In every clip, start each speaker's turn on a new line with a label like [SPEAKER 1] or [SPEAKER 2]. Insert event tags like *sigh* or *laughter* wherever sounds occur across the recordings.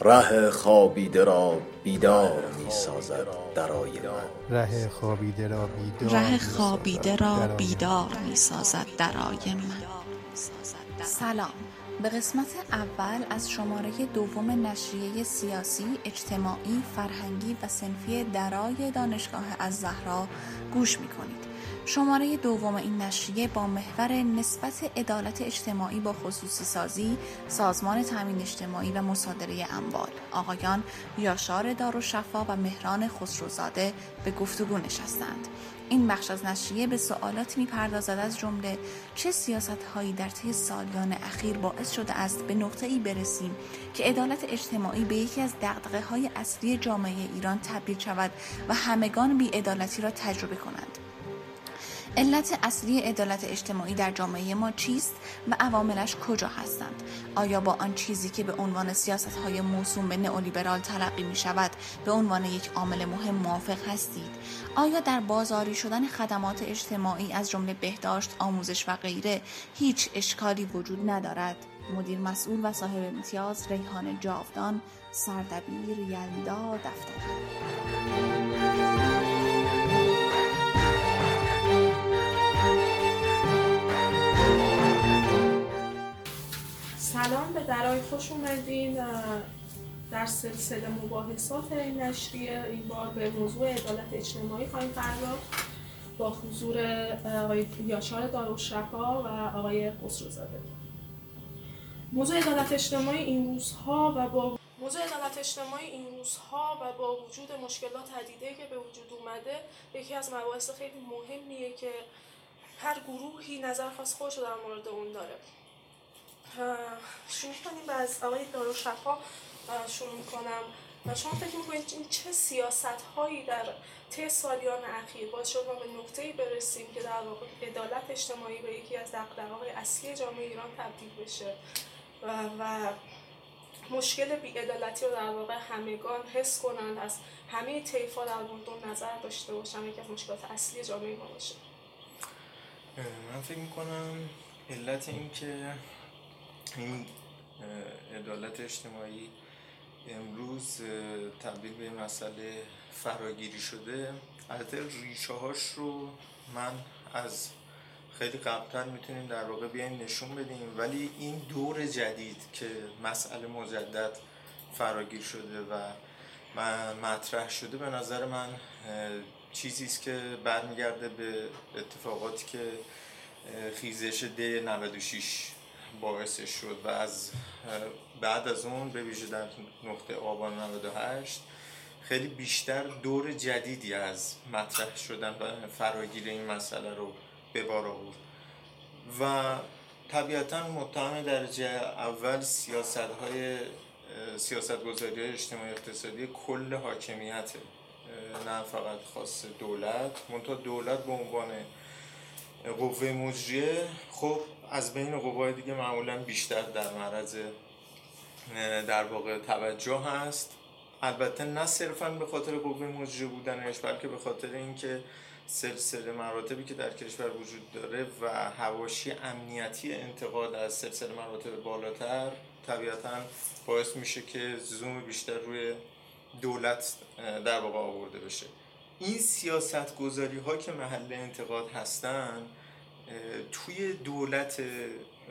[SPEAKER 1] ره خوابیده را بیدار می سازد درای من.
[SPEAKER 2] ره خوابیده را بیدار
[SPEAKER 3] ره خوابیده را بیدار می سازد درای من. سلام. به قسمت اول از شماره دوم نشریه سیاسی، اجتماعی، فرهنگی و سنفی درای دانشگاه از زهرا گوش می کنید. شماره دوم این نشریه با محور نسبت عدالت اجتماعی با خصوصی سازی، سازمان تامین اجتماعی و مصادره اموال آقایان یاشار دارالشفا و مهران خسروزاده به گفتگو نشستند. این بخش از نشریه به سوالاتی می‌پردازد از جمله چه سیاست هایی در طی سالیان اخیر باعث شده است به نقطه ای برسیم که عدالت اجتماعی به یکی از دقدقه های اصلی جامعه ایران تبدیل شود و همگان بیعدالتی را تجربه کنند علت اصلی عدالت اجتماعی در جامعه ما چیست و عواملش کجا هستند؟ آیا با آن چیزی که به عنوان سیاست های موسوم به نئولیبرال تلقی می شود به عنوان یک عامل مهم موافق هستید؟ آیا در بازاری شدن خدمات اجتماعی از جمله بهداشت آموزش و غیره هیچ اشکالی وجود ندارد؟ مدیر مسئول و صاحب امتیاز ریحان جاودان سردبیر یلدا دفتر
[SPEAKER 4] سلام به درای خوش اومدین. در سلسله مباحثات این نشریه این بار به موضوع عدالت اجتماعی خواهیم پرداخت با حضور آقای یاشار دارالشفا و آقای خسروزاده. موضوع عدالت اجتماعی این روزها و با موضوع عدالت اجتماعی این روزها و با وجود مشکلات عدیده که به وجود اومده یکی از مباحث خیلی مهمیه که هر گروهی نظر خاص خودش در مورد اون داره. شروع کنیم از آقای داروشفا شروع می‌کنم. و شما فکر می‌کنید این چه سیاست هایی در طی سالیان اخیر باعث شد ما به نقطه برسیم که در واقع عدالت اجتماعی به یکی از دقدقه‌های اصلی جامعه ایران تبدیل بشه؟ و, و مشکل بیعدالتی رو در واقع همگان حس کنند از همه طیفا در نظر داشته باشن یکی از مشکلات اصلی جامعه ما باشه.
[SPEAKER 5] من فکر می‌کنم علت این که این عدالت اجتماعی امروز تبدیل به مسئله فراگیری شده. البته ریشه هاش رو من از خیلی قبلتر می‌تونیم در واقع بیایم نشون بدیم. ولی این دور جدید که مسئله مجدد فراگیر شده و مطرح شده به نظر من چیزی است که برمیگرده به اتفاقاتی که خیزش د 96 باعثش شد و از بعد از اون به ویژه در نقطه آبان 98 خیلی بیشتر دور جدیدی از مطرح شدن و فراگیر این مسئله رو به بار آورد. و طبیعتا متهم درجه اول سیاست های سیاست گذاری اجتماعی اقتصادی کل حاکمیت نه فقط خاص دولت منتها دولت به عنوان قوه مجریه خب از بین قوای دیگه معمولا بیشتر در معرض در واقع توجه هست. البته نه صرفا به خاطر قوه مجری بودنش بلکه به خاطر اینکه سلسله مراتبی که در کشور وجود داره و هواشی امنیتی انتقاد از سلسله مراتب بالاتر طبیعتا باعث میشه که زوم بیشتر روی دولت در واقع آورده بشه. این سیاست گذاری ها که محل انتقاد هستن توی دولت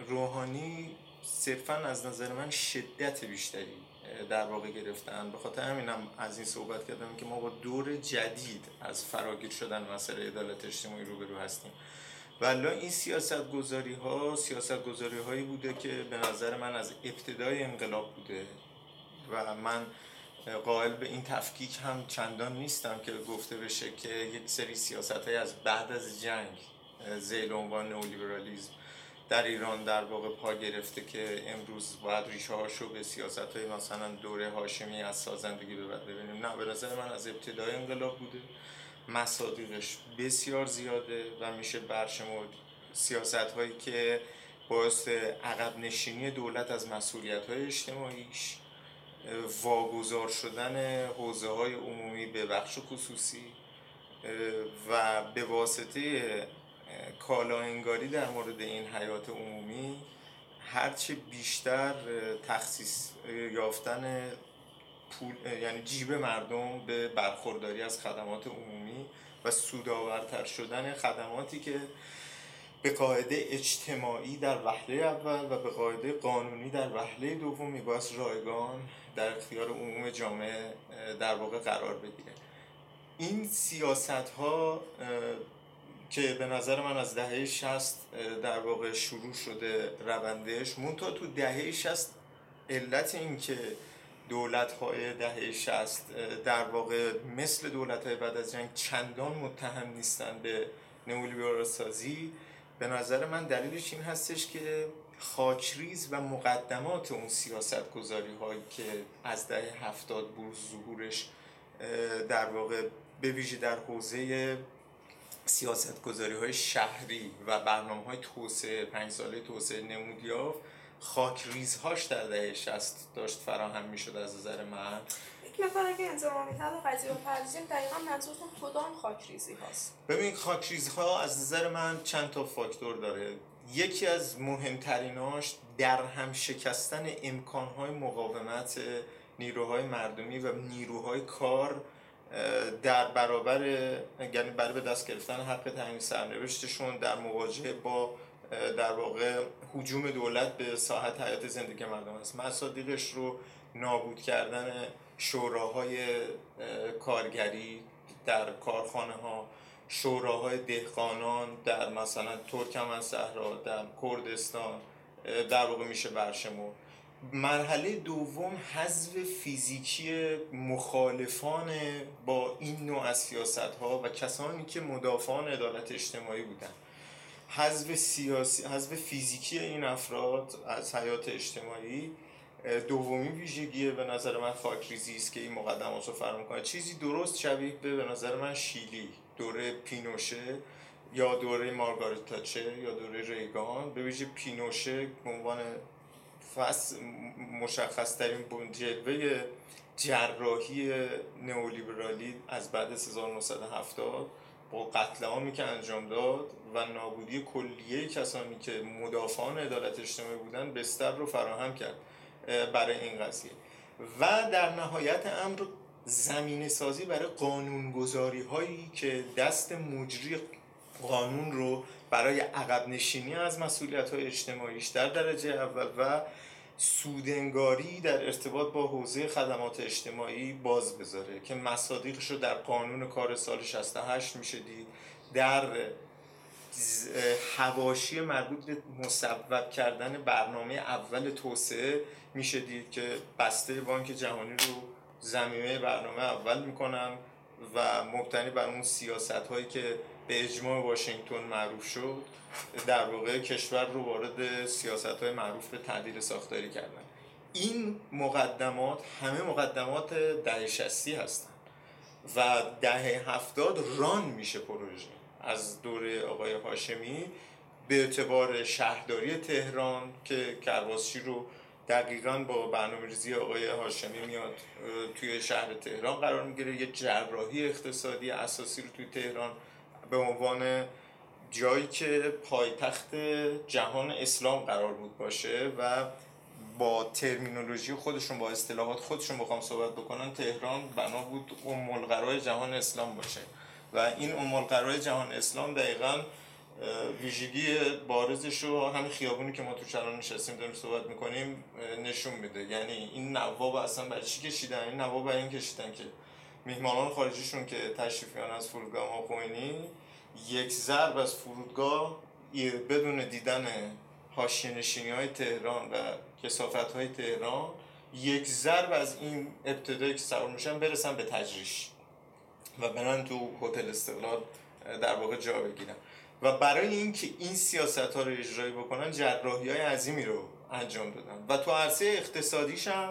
[SPEAKER 5] روحانی صرفا از نظر من شدت بیشتری در واقع گرفتن. به خاطر همینم از این صحبت کردم که ما با دور جدید از فراگیر شدن مسئله عدالت اجتماعی روبرو هستیم. ولی این سیاست گذاری ها سیاست گذاری هایی بوده که به نظر من از ابتدای انقلاب بوده و من قائل به این تفکیک هم چندان نیستم که گفته بشه که یک سری سیاست های از بعد از جنگ زیل عنوان نئولیبرالیسم در ایران در واقع پا گرفته که امروز باید ریشه هاشو به سیاست های مثلا دوره هاشمی از سازندگی ببرد ببینیم. نه به نظر من از ابتدای انقلاب بوده. مصادیقش بسیار زیاده و میشه برشمرد سیاست هایی که باعث عقب نشینی دولت از مسئولیت های اجتماعیش واگذار شدن حوزه های عمومی به بخش خصوصی و به واسطه کالا انگاری در مورد این حیات عمومی هرچه بیشتر تخصیص یافتن پول یعنی جیب مردم به برخورداری از خدمات عمومی و سودآورتر شدن خدماتی که به قاعده اجتماعی در وهله اول و به قاعده قانونی در وهله دوم میباید رایگان در اختیار عموم جامعه در واقع قرار بگیره. این سیاست ها که به نظر من از دهه 60 در واقع شروع شده روندش مونتا تو دهه 60 علت این که دولت های دهه 60 در واقع مثل دولت های بعد از جنگ چندان متهم نیستن به نئولیبرال سازی به نظر من دلیلش این هستش که خاکریز و مقدمات اون سیاست گذاری هایی که از دهه هفتاد بروز ظهورش در واقع به ویژه در حوزه سیاست گذاری های شهری و برنامه های توسعه پنج ساله توسعه نمودیاف خاک ریزهاش در دهه 60 داشت فراهم می‌شد از نظر من.
[SPEAKER 4] یک مقدار اگه انضمامی تر قضیه رو پردازیم دقیقا منظورتون کدام خاک ریزی هاست؟
[SPEAKER 5] ببین خاک ریزی ها از نظر من چند تا فاکتور داره. یکی از مهمتریناش در هم شکستن امکانهای مقاومت نیروهای مردمی و نیروهای کار در برابر یعنی برای به دست گرفتن حق تعیین سرنوشتشون در مواجهه با در واقع حجوم دولت به ساحت حیات زندگی مردم است. مصادیقش رو نابود کردن شوراهای کارگری در کارخانه ها شوراهای دهقانان در مثلا ترکمن صحرا در کردستان در واقع میشه برشمرد. مرحله دوم حذف فیزیکی مخالفان با این نوع از سیاست ها و کسانی که مدافعان عدالت اجتماعی بودن. حذف سیاسی حذف فیزیکی این افراد از حیات اجتماعی دومی ویژگی به نظر من خاکریزی است که این مقدمات رو فرام کنه چیزی درست شبیه به به نظر من شیلی. دوره پینوشه یا دوره مارگارت تاچر یا دوره ریگان. به ویژه پینوشه به عنوان فصل مشخص ترین جلوه جراحی نئولیبرالی از بعد 1970 با قتل عامی که انجام داد و نابودی کلیه کسانی که مدافعان عدالت اجتماعی بودن بستر رو فراهم کرد برای این قضیه. و در نهایت امر زمین سازی برای قانونگذاری هایی که دست مجری قانون رو برای عقب نشینی از مسئولیت های اجتماعیش در درجه اول و سودنگاری در ارتباط با حوزه خدمات اجتماعی باز بذاره که مصادیقش رو در قانون کار سال 68 میشه دید در حواشی مربوط به مصوب کردن برنامه اول توسعه میشه دید که بسته بانک جهانی رو زمینه برنامه اول می‌کنن و مبتنی بر اون سیاست هایی که به اجماع واشنگتن معروف شد در واقع کشور رو وارد سیاست های معروف به تعدیل ساختاری کردن. این مقدمات همه مقدمات دهه شستی هستن و دهه هفتاد ران میشه پروژه. از دوره آقای هاشمی به اعتبار شهرداری تهران که کرواسچی رو دقیقا با برنامه ریزی آقای هاشمی میاد توی شهر تهران قرار می‌گیره. یه جراحی اقتصادی اساسی رو توی تهران به عنوان جایی که پایتخت جهان اسلام قرار بود باشه و با ترمینولوژی خودشون با اصطلاحات خودشون بخوام صحبت بکنن تهران بنا بود ام جهان اسلام باشه. و این ام جهان اسلام دقیقا ویژگی بارزش رو همین خیابونی که ما تو چران نشستیم داریم صحبت می‌کنیم نشون میده. یعنی این نواب اصلا برای چی کشیدن؟ این نواب برای این کشیدن که میهمانان خارجیشون که تشریفیان از فرودگاه ما یک ضرب از فرودگاه بدون دیدن حاشیه نشینی های تهران و کسافت های تهران یک ضرب از این ابتدایی که سوار میشن برسن به تجریش و برن تو هتل استقلال در واقع جا بگیرن. و برای اینکه این سیاست ها رو اجرایی بکنن جراحی های عظیمی رو انجام دادن. و تو عرصه اقتصادیش هم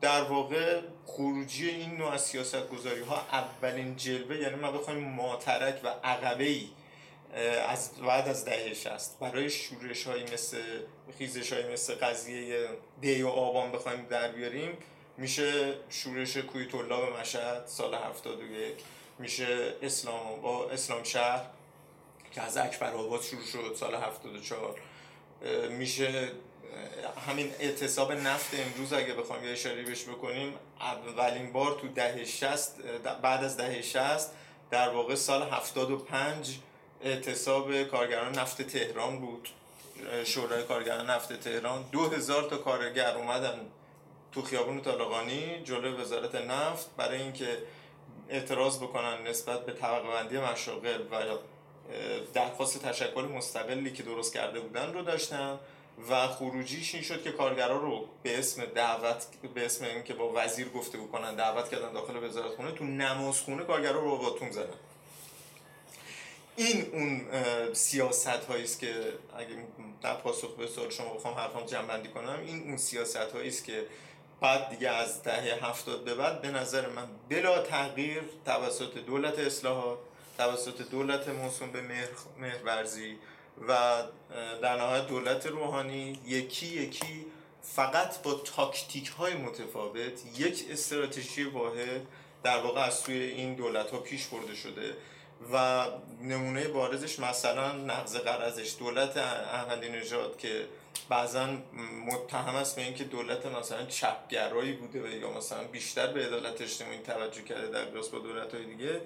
[SPEAKER 5] در واقع خروجی این نوع از سیاست گذاری ها اولین جلوه یعنی ما بخوایم ماترک و عقبه ای از بعد از دهه 60 برای شورش های مثل خیزش های مثل قضیه دی و آبان بخوایم در بیاریم میشه شورش کوی به مشهد سال 71 میشه اسلام با اسلام شهر که از اکبر آباد شروع شد سال 74 میشه همین اعتصاب نفت امروز اگه بخوام یه اشاره بهش بکنیم اولین بار تو دهه 60 بعد از دهه 60 در واقع سال 75 اعتصاب کارگران نفت تهران بود. شورای کارگران نفت تهران. دو هزار تا کارگر اومدن تو خیابون طالقانی جلوی وزارت نفت برای اینکه اعتراض بکنن نسبت به طبقه بندی مشاغل و درخواست تشکل مستقلی که درست کرده بودن رو داشتن و خروجیش این شد که کارگرا رو به اسم دعوت به اسم اینکه با وزیر گفته بکنن دعوت کردن داخل وزارت خونه تو نمازخونه کارگرا رو با تون زدن. این اون سیاست هایی است که اگه در پاسخ به سوال شما بخوام حرفم جنبندی کنم این اون سیاست هایی است که بعد دیگه از دهه هفتاد به بعد به نظر من بلا تغییر توسط دولت اصلاحات توسط دولت موسوم به مهرورزی و در نهایت دولت روحانی یکی یکی فقط با تاکتیک های متفاوت یک استراتژی واحد در واقع از سوی این دولت ها پیش برده شده و نمونه بارزش مثلا نقض قرضش دولت احمدی نژاد که بعضا متهم است به اینکه دولت مثلا چپگرایی بوده یا مثلا بیشتر به عدالت اجتماعی توجه کرده در با دولت های دیگه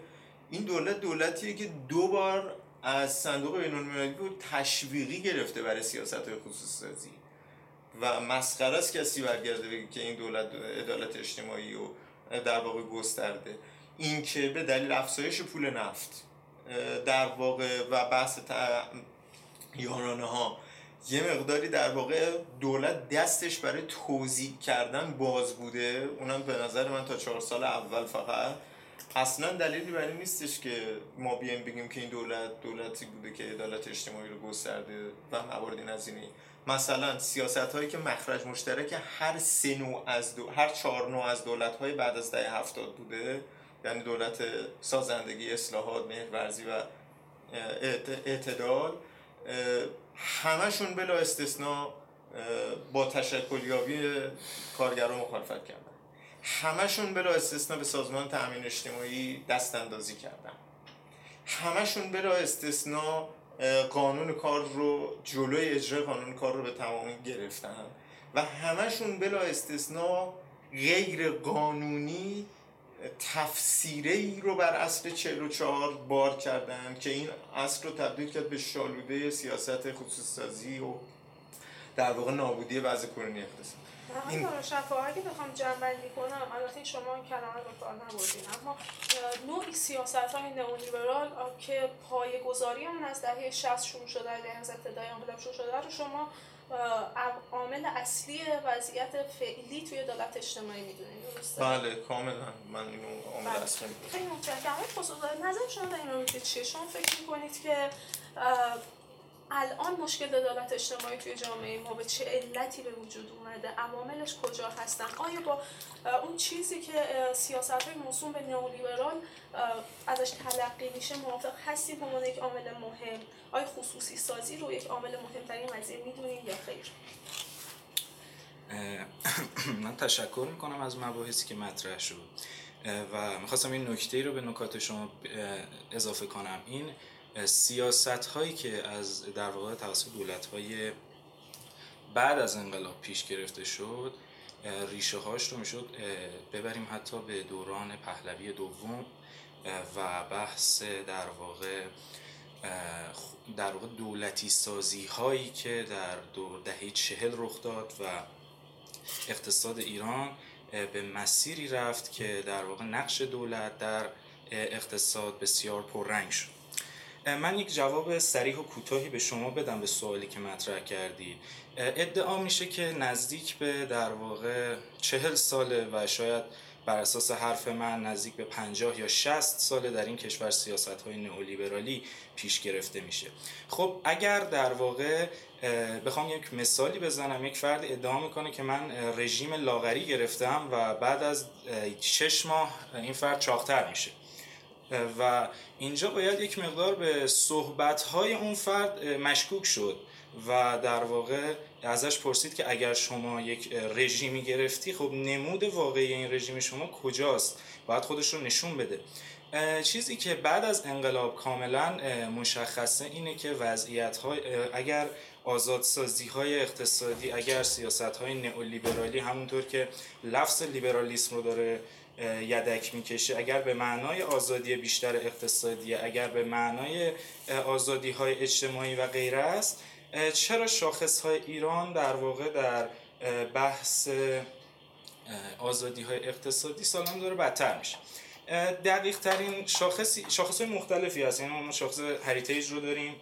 [SPEAKER 5] این دولت دولتیه که دو بار از صندوق بین بود تشویقی گرفته برای سیاست های خصوص سازی و مسخره است کسی برگرده بگه که این دولت عدالت اجتماعی و در واقع گسترده. این که به دلیل افزایش پول نفت در واقع و بحث یارانه ها یه مقداری در واقع دولت دستش برای توضیح کردن باز بوده. اونم به نظر من تا چهار سال اول فقط. اصلا دلیلی برای نیستش که ما بیایم بگیم که این دولت دولتی بوده که عدالت اجتماعی رو گسترده و موارد نظینی مثلا سیاست هایی که مخرج مشترک هر سه نوع از دو... هر چهار نوع از دولت های بعد از دهه هفتاد بوده یعنی دولت سازندگی اصلاحات مهرورزی و اعتدال همشون بلا استثناء با تشکلیابی کارگران مخالفت کردن. همشون بلا استثنا به سازمان تأمین اجتماعی دست اندازی کردن همشون بلا استثنا قانون کار رو جلوی اجرای قانون کار رو به تمامی گرفتن و همشون بلا استثنا غیر قانونی تفسیره ای رو بر اصل 44 بار کردن که این اصل رو تبدیل کرد به شالوده سیاست خصوص سازی و در واقع نابودی وضع کنونی اقتصاد.
[SPEAKER 4] این شفا اگه بخوام جنبندی کنم البته شما این کلمه رو کار نبردین اما نوعی سیاست های نئولیبرال که پای گذاری هم از دهه 60 شروع شده دهه از ابتدای انقلاب شروع شده رو شما عامل اصلی وضعیت فعلی توی دولت اجتماعی می‌دونید درسته؟
[SPEAKER 5] بله کاملا من اینو عامل بله. اصلی می‌دونم
[SPEAKER 4] خیلی متشکرم خصوص نظر شما در این رابطه چیه شما فکر می‌کنید که الان مشکل عدالت اجتماعی توی جامعه ما به چه علتی به وجود اومده؟ عواملش کجا هستن؟ آیا با اون چیزی که سیاست های موسوم به نئولیبرال ازش تلقی میشه موافق هستید به عنوان یک عامل مهم. آیا خصوصی سازی رو یک عامل مهمترین قضیه می‌دونید یا خیر؟ *clears throat*
[SPEAKER 6] من تشکر می‌کنم از مباحثی که مطرح شد. و می‌خواستم این نکته رو به نکات شما اضافه کنم. این سیاست هایی که از در واقع توسط دولت های بعد از انقلاب پیش گرفته شد ریشه هاش رو می‌شد ببریم حتی به دوران پهلوی دوم و بحث در واقع در واقع دولتی سازی هایی که در دور دهه چهل رخ داد و اقتصاد ایران به مسیری رفت که در واقع نقش دولت در اقتصاد بسیار پررنگ شد. من یک جواب سریح و کوتاهی به شما بدم به سوالی که مطرح کردید ادعا میشه که نزدیک به در واقع چهل ساله و شاید بر اساس حرف من نزدیک به پنجاه یا شست ساله در این کشور سیاست های نئولیبرالی پیش گرفته میشه. خب اگر در واقع بخوام یک مثالی بزنم یک فرد ادعا می‌کنه که من رژیم لاغری گرفتم و بعد از شش ماه این فرد چاقتر میشه. و اینجا باید یک مقدار به صحبتهای اون فرد مشکوک شد و در واقع ازش پرسید که اگر شما یک رژیمی گرفتی خب نمود واقعی این رژیم شما کجاست؟ باید خودش رو نشون بده. چیزی که بعد از انقلاب کاملا مشخصه اینه که وضعیت های اگر آزادسازی های اقتصادی اگر سیاست های نئولیبرالی همونطور که لفظ لیبرالیسم رو داره یدک می‌کشه. اگر به معنای آزادی بیشتر اقتصادی اگر به معنای آزادی های اجتماعی و غیره است چرا شاخص های ایران در واقع در بحث آزادی های اقتصادی سالان داره بدتر میشه؟ دقیق ترین شاخص شاخص های مختلفی هست. یعنی ما شاخص هریتیج رو داریم.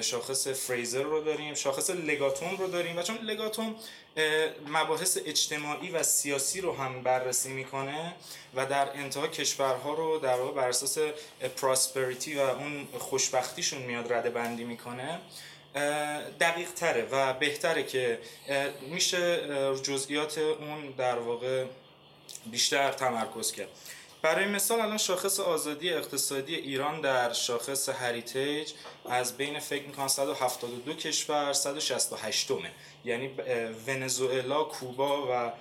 [SPEAKER 6] شاخص فریزر رو داریم شاخص لگاتوم رو داریم و چون لگاتوم مباحث اجتماعی و سیاسی رو هم بررسی می‌کنه و در انتها کشورها رو در واقع بر اساس پراسپریتی و اون خوشبختیشون میاد رده بندی می‌کنه دقیق تره و بهتره که میشه جزئیات اون در واقع بیشتر تمرکز کرد. برای مثال الان شاخص آزادی اقتصادی ایران در شاخص هریتیج از بین فکر می‌کنم 172 کشور 168 مه یعنی ونزوئلا، کوبا و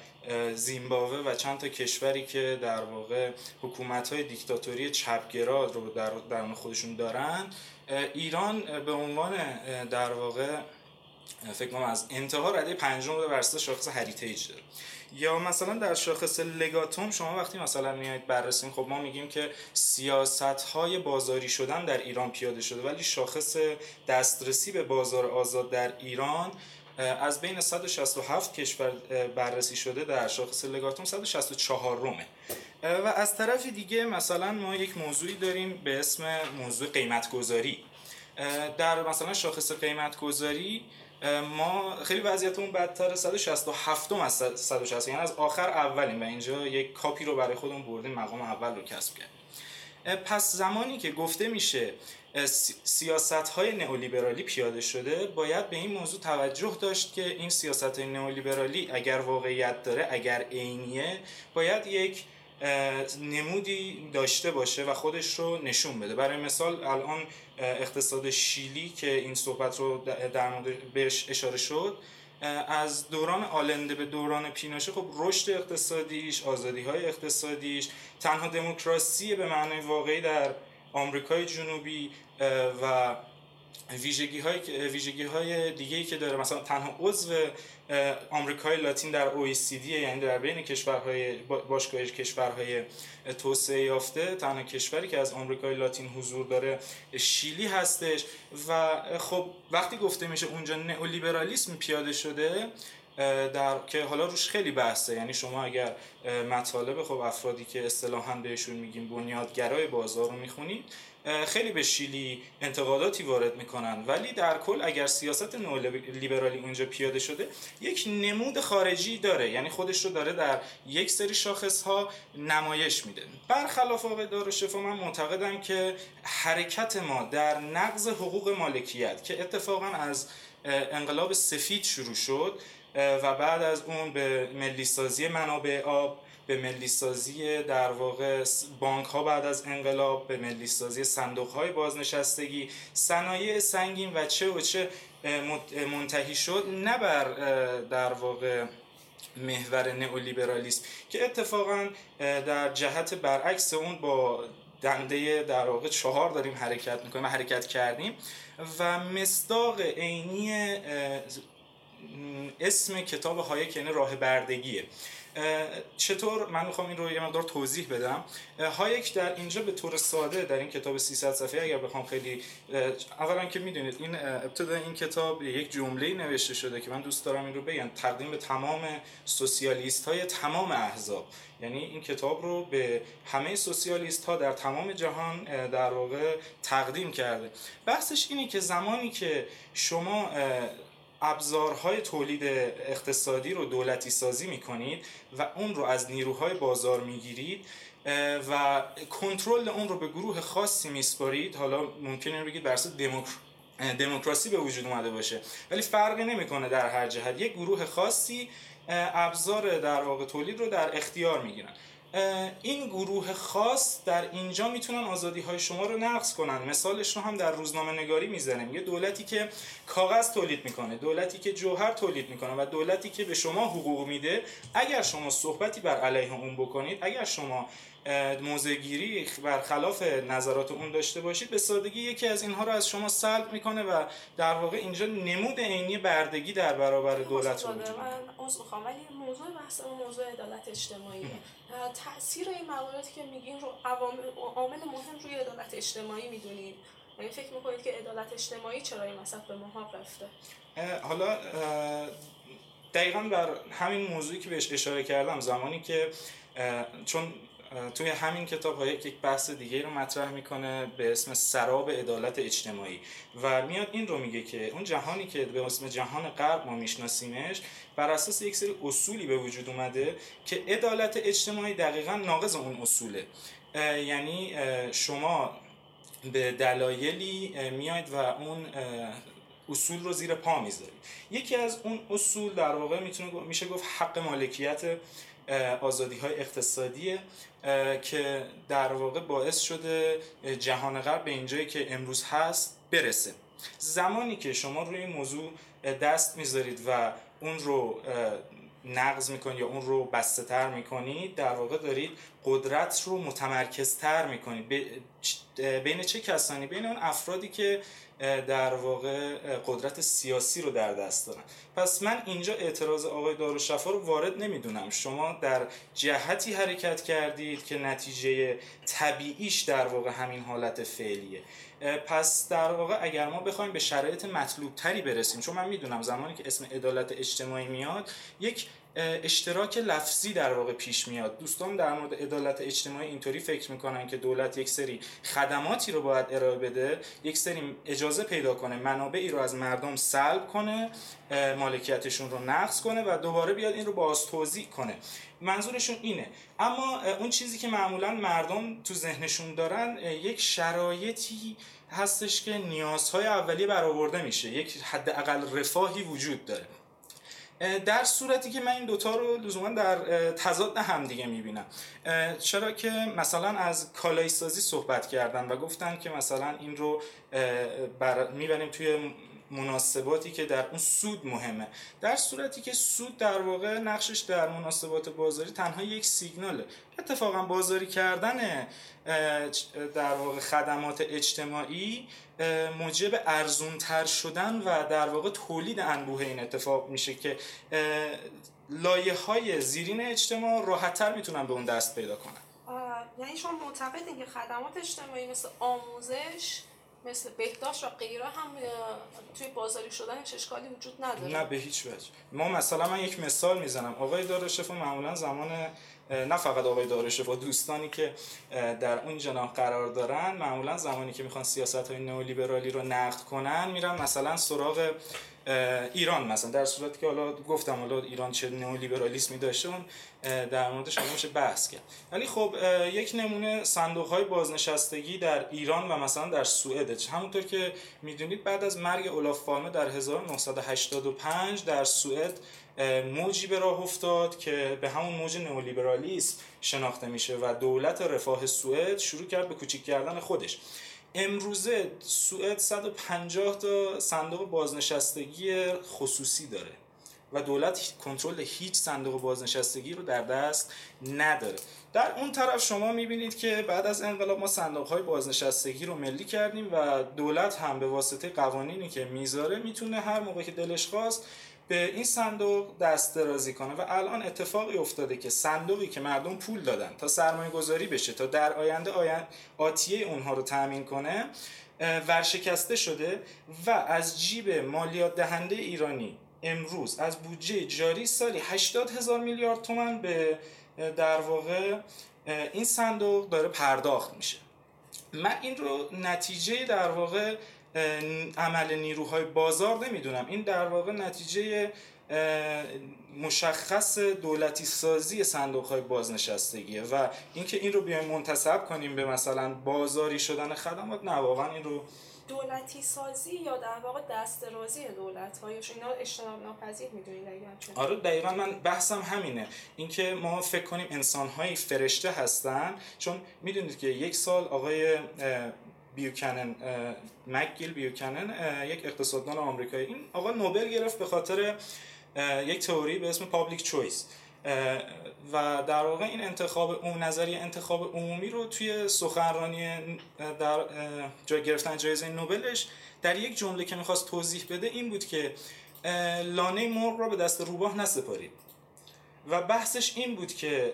[SPEAKER 6] زیمبابوه و چند تا کشوری که در واقع حکومت های دیکتاتوری چپگرا رو در درون خودشون دارن. ایران به عنوان در واقع فکر کنم از انتها رده پنجم رو بر شاخص هریتیج داره. یا مثلا در شاخص لگاتوم شما وقتی مثلا میایید بررسیم خب ما میگیم که سیاست های بازاری شدن در ایران پیاده شده ولی شاخص دسترسی به بازار آزاد در ایران از بین 167 کشور بررسی شده در شاخص لگاتوم 164 رومه و از طرف دیگه مثلا ما یک موضوعی داریم به اسم موضوع قیمت گذاری در مثلا شاخص قیمت گذاری ما خیلی وضعیتمون بدتر 167 از 160 یعنی از آخر اولیم و اینجا یک کاپی رو برای خودمون بردیم مقام اول رو کسب کرد پس زمانی که گفته میشه سیاست های نئولیبرالی پیاده شده باید به این موضوع توجه داشت که این سیاست نئولیبرالی اگر واقعیت داره اگر عینیه باید یک نمودی داشته باشه و خودش رو نشون بده. برای مثال الان اقتصاد شیلی که این صحبت رو در مورد بهش اشاره شد از دوران آلنده به دوران پیناشه خب رشد اقتصادیش آزادی های اقتصادیش تنها دموکراسی به معنای واقعی در آمریکای جنوبی و ویژگی های ویژگی های دیگه که داره مثلا تنها عضو آمریکای لاتین در OECD یعنی در بین کشورهای باشگاه کشورهای توسعه یافته تنها کشوری که از آمریکای لاتین حضور داره شیلی هستش. و خب وقتی گفته میشه اونجا نئولیبرالیسم پیاده شده در که حالا روش خیلی بحثه. یعنی شما اگر مطالب خب افرادی که اصطلاحا بهشون میگیم بنیادگرای بازار رو می‌خونید خیلی به شیلی انتقاداتی وارد می‌کنن. ولی در کل اگر سیاست لیبرالی اونجا پیاده شده یک نمود خارجی داره. یعنی خودش رو داره در یک سری شاخص ها نمایش میده. برخلاف آقای دارالشفا من معتقدم که حرکت ما در نقض حقوق مالکیت که اتفاقا از انقلاب سفید شروع شد و بعد از اون به ملی سازی منابع آب به ملی سازی در واقع بانک ها بعد از انقلاب به ملی سازی صندوق های بازنشستگی. صنایع سنگین و چه و چه منتهی شد نه بر در واقع محور نئولیبرالیسم که اتفاقا در جهت برعکس اون با دنده در واقع چهار داریم حرکت می‌کنیم حرکت کردیم و مصداق عینی اسم کتاب هایک یعنی راه بردگیه چطور من می‌خوام این رو یه مقدار توضیح بدم؟ هایک در اینجا به طور ساده در این کتاب 300 صفحه اگر بخوام خیلی اولا که می‌دونید این ابتدا این کتاب یک جمله نوشته شده که من دوست دارم این رو بگم تقدیم به تمام سوسیالیست های تمام احزاب. یعنی این کتاب رو به همه سوسیالیست ها در تمام جهان در واقع تقدیم کرده. بحثش اینه که زمانی که شما ابزارهای تولید اقتصادی رو دولتی سازی می کنید و اون رو از نیروهای بازار می گیرید و کنترل اون رو به گروه خاصی میسپارید. حالا ممکنه بگید بر دموکراسی به وجود اومده باشه ولی فرقی نمی‌کنه در هر جهت. یک گروه خاصی ابزار در واقع تولید رو در اختیار می‌گیرن. این گروه خاص در اینجا می‌تونن آزادی های شما رو نقض کنن. مثالش رو هم در روزنامه نگاری می‌زنیم یه دولتی که کاغذ تولید می‌کنه دولتی که جوهر تولید می‌کنه و دولتی که به شما حقوق میده اگر شما صحبتی بر علیه اون بکنید اگر شما موزگیری برخلاف نظرات اون داشته باشید به سادگی یکی از اینها رو از شما سلب می‌کنه و در واقع اینجا نمود عینی بردگی در برابر دولت رو وجود.
[SPEAKER 4] من ولی موضوع بحث موضوع عدالت اجتماعی. تاثیر این مقالاتی که میگین رو عامل مهم روی عدالت اجتماعی می‌دونید یعنی فکر می‌کنید که عدالت اجتماعی چرا این وسط به ما رفته؟
[SPEAKER 6] حالا دقیقا بر همین موضوعی که بهش اشاره کردم زمانی که چون توی همین کتاب یک بحث دیگه رو مطرح می‌کنه به اسم سراب عدالت اجتماعی. و میاد این رو میگه که اون جهانی که به اسم جهان غرب ما میشناسیمش بر اساس یک سری اصولی به وجود اومده که عدالت اجتماعی دقیقا ناقض اون اصوله. یعنی شما به دلایلی میاید و اون اصول رو زیر پا می‌ذارید. یکی از اون اصول در واقع می‌تونه میشه گفت حق مالکیت آزادی های اقتصادیه. که در واقع باعث شده جهان غرب به اینجایی که امروز هست برسه. زمانی که شما روی این موضوع دست می‌ذارید و اون رو نقض می‌کنید یا اون رو بسته تر می‌کنید در واقع دارید قدرت رو متمرکز تر می‌کنید بین چه کسانی؟ بین اون افرادی که در واقع قدرت سیاسی رو در دست دارن. پس من اینجا اعتراض آقای داروشفا رو وارد نمی‌دونم. شما در جهتی حرکت کردید که نتیجه طبیعیش در واقع همین حالت فعلیه. پس در واقع اگر ما بخوایم به شرایط مطلوب تری برسیم چون من می‌دونم زمانی که اسم عدالت اجتماعی میاد یک اشتراک لفظی در واقع پیش میاد. دوستان در مورد عدالت اجتماعی اینطوری فکر می‌کنن که دولت یک سری خدماتی رو باید ارائه بده یک سری اجازه پیدا کنه منابعی رو از مردم سلب کنه مالکیتشون رو نقض کنه و دوباره بیاد این رو باز توضیح کنه. منظورشون اینه. اما اون چیزی که معمولا مردم تو ذهنشون دارن یک شرایطی هستش که نیازهای اولیه برآورده میشه. یک حداقل رفاهی وجود داره. در صورتی که من این دوتا رو لزوما در تضاد هم دیگه می‌بینم. چرا که مثلا از کالای سازی صحبت کردن و گفتن که مثلا این رو بر... می‌بریم توی مناسباتی که در اون سود مهمه. در صورتی که سود در واقع نقشش در مناسبات بازاری تنها یک سیگناله. اتفاقا بازاری کردن در واقع خدمات اجتماعی موجب ارزون تر شدن و در واقع تولید انبوه این اتفاق میشه که لایه های زیرین اجتماع راحتتر می‌تونن به اون دست پیدا کنن.
[SPEAKER 4] یعنی شما معتقدین که خدمات اجتماعی مثل آموزش مثل بهداشت و غیره هم توی بازاری شدن اشکالی وجود نداره.
[SPEAKER 6] نه به هیچ وجه. ما مثلا من یک مثال می‌زنم. آقای دارشفا معمولا زمان نه فقط آقای دارشفا دوستانی که در اون جناح قرار دارن معمولا زمانی که می‌خوان سیاست های نئولیبرالی رو نقد کنن میرن مثلا سراغ ایران مثلا در صورتی که حالا گفتم حالا ایران چه نئولیبرالیسمی داشته اون در موردش میشه بحث کرد. ولی خب یک نمونه صندوق های بازنشستگی در ایران و مثلا در سوئد. همونطور که می‌دونید بعد از مرگ اولاف فالمه در 1985 در سوئد موجی به راه افتاد که به همون موج نئولیبرالیسم شناخته میشه و دولت رفاه سوئد شروع کرد به کوچیک کردن خودش. امروزه سوئد 150 تا صندوق بازنشستگی خصوصی داره و دولت کنترل هیچ صندوق بازنشستگی رو در دست نداره. در اون طرف شما می‌بینید که بعد از انقلاب ما صندوق های بازنشستگی رو ملی کردیم و دولت هم به واسطه قوانینی که می‌ذاره می‌تونه هر موقع که دلش خواست به این صندوق دست درازی کنه و الان اتفاقی افتاده که صندوقی که مردم پول دادن تا سرمایه گذاری بشه تا در آینده آینده آتیه اونها رو تامین کنه ورشکسته شده و از جیب مالیات دهنده ایرانی امروز از بودجه جاری سالی 80 هزار میلیارد تومن به در واقع این صندوق داره پرداخت میشه. من این رو نتیجه در واقع عمل نیروهای بازار نمی‌دونم. این در واقع نتیجه مشخص دولتی سازی صندوق های بازنشستگیه و اینکه این رو بیایم منتصب کنیم به مثلا بازاری شدن خدمات نه واقعا این رو
[SPEAKER 4] دولتی سازی یا در واقع دسترازی دولت هایش اینا اجتناب ناپذیر می‌دونید اگر
[SPEAKER 6] آره دقیقا من بحثم همینه. اینکه ما فکر کنیم انسان های فرشته هستن چون می‌دونید که یک سال آقای بیوکنن مکگیل بیوکنن یک اقتصاددان آمریکایی. این آقا نوبل گرفت به خاطر یک تئوری به اسم پابلیک چویس. و در واقع این انتخاب اون نظریه انتخاب عمومی رو توی سخنرانی در جای گرفتن جایزه نوبلش در یک جمله که می‌خواست توضیح بده این بود که لانه مرغ را به دست روباه نسپارید. و بحثش این بود که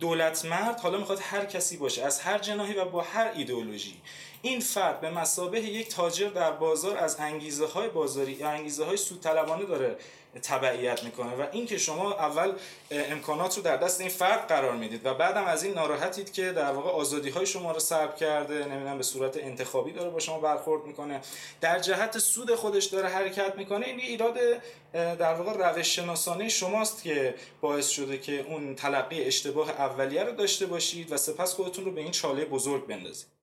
[SPEAKER 6] دولت مرد حالا می‌خواد هر کسی باشه از هر جناحی و با هر ایدئولوژی. این فرد به مسابه یک تاجر در بازار از انگیزه های بازاری یا انگیزه های سود داره تبعیت می‌کنه و اینکه شما اول امکانات رو در دست این فرد قرار می‌دید و بعدم از این ناراحتید که در واقع آزادی های شما رو سلب کرده نمی‌دونم به صورت انتخابی داره با شما برخورد می‌کنه. در جهت سود خودش داره حرکت می‌کنه این ایراد در واقع روش شناسانه شماست که باعث شده که اون تلقی اشتباه اولیه رو داشته باشید و سپس خودتون رو به این چاله بزرگ بندازید.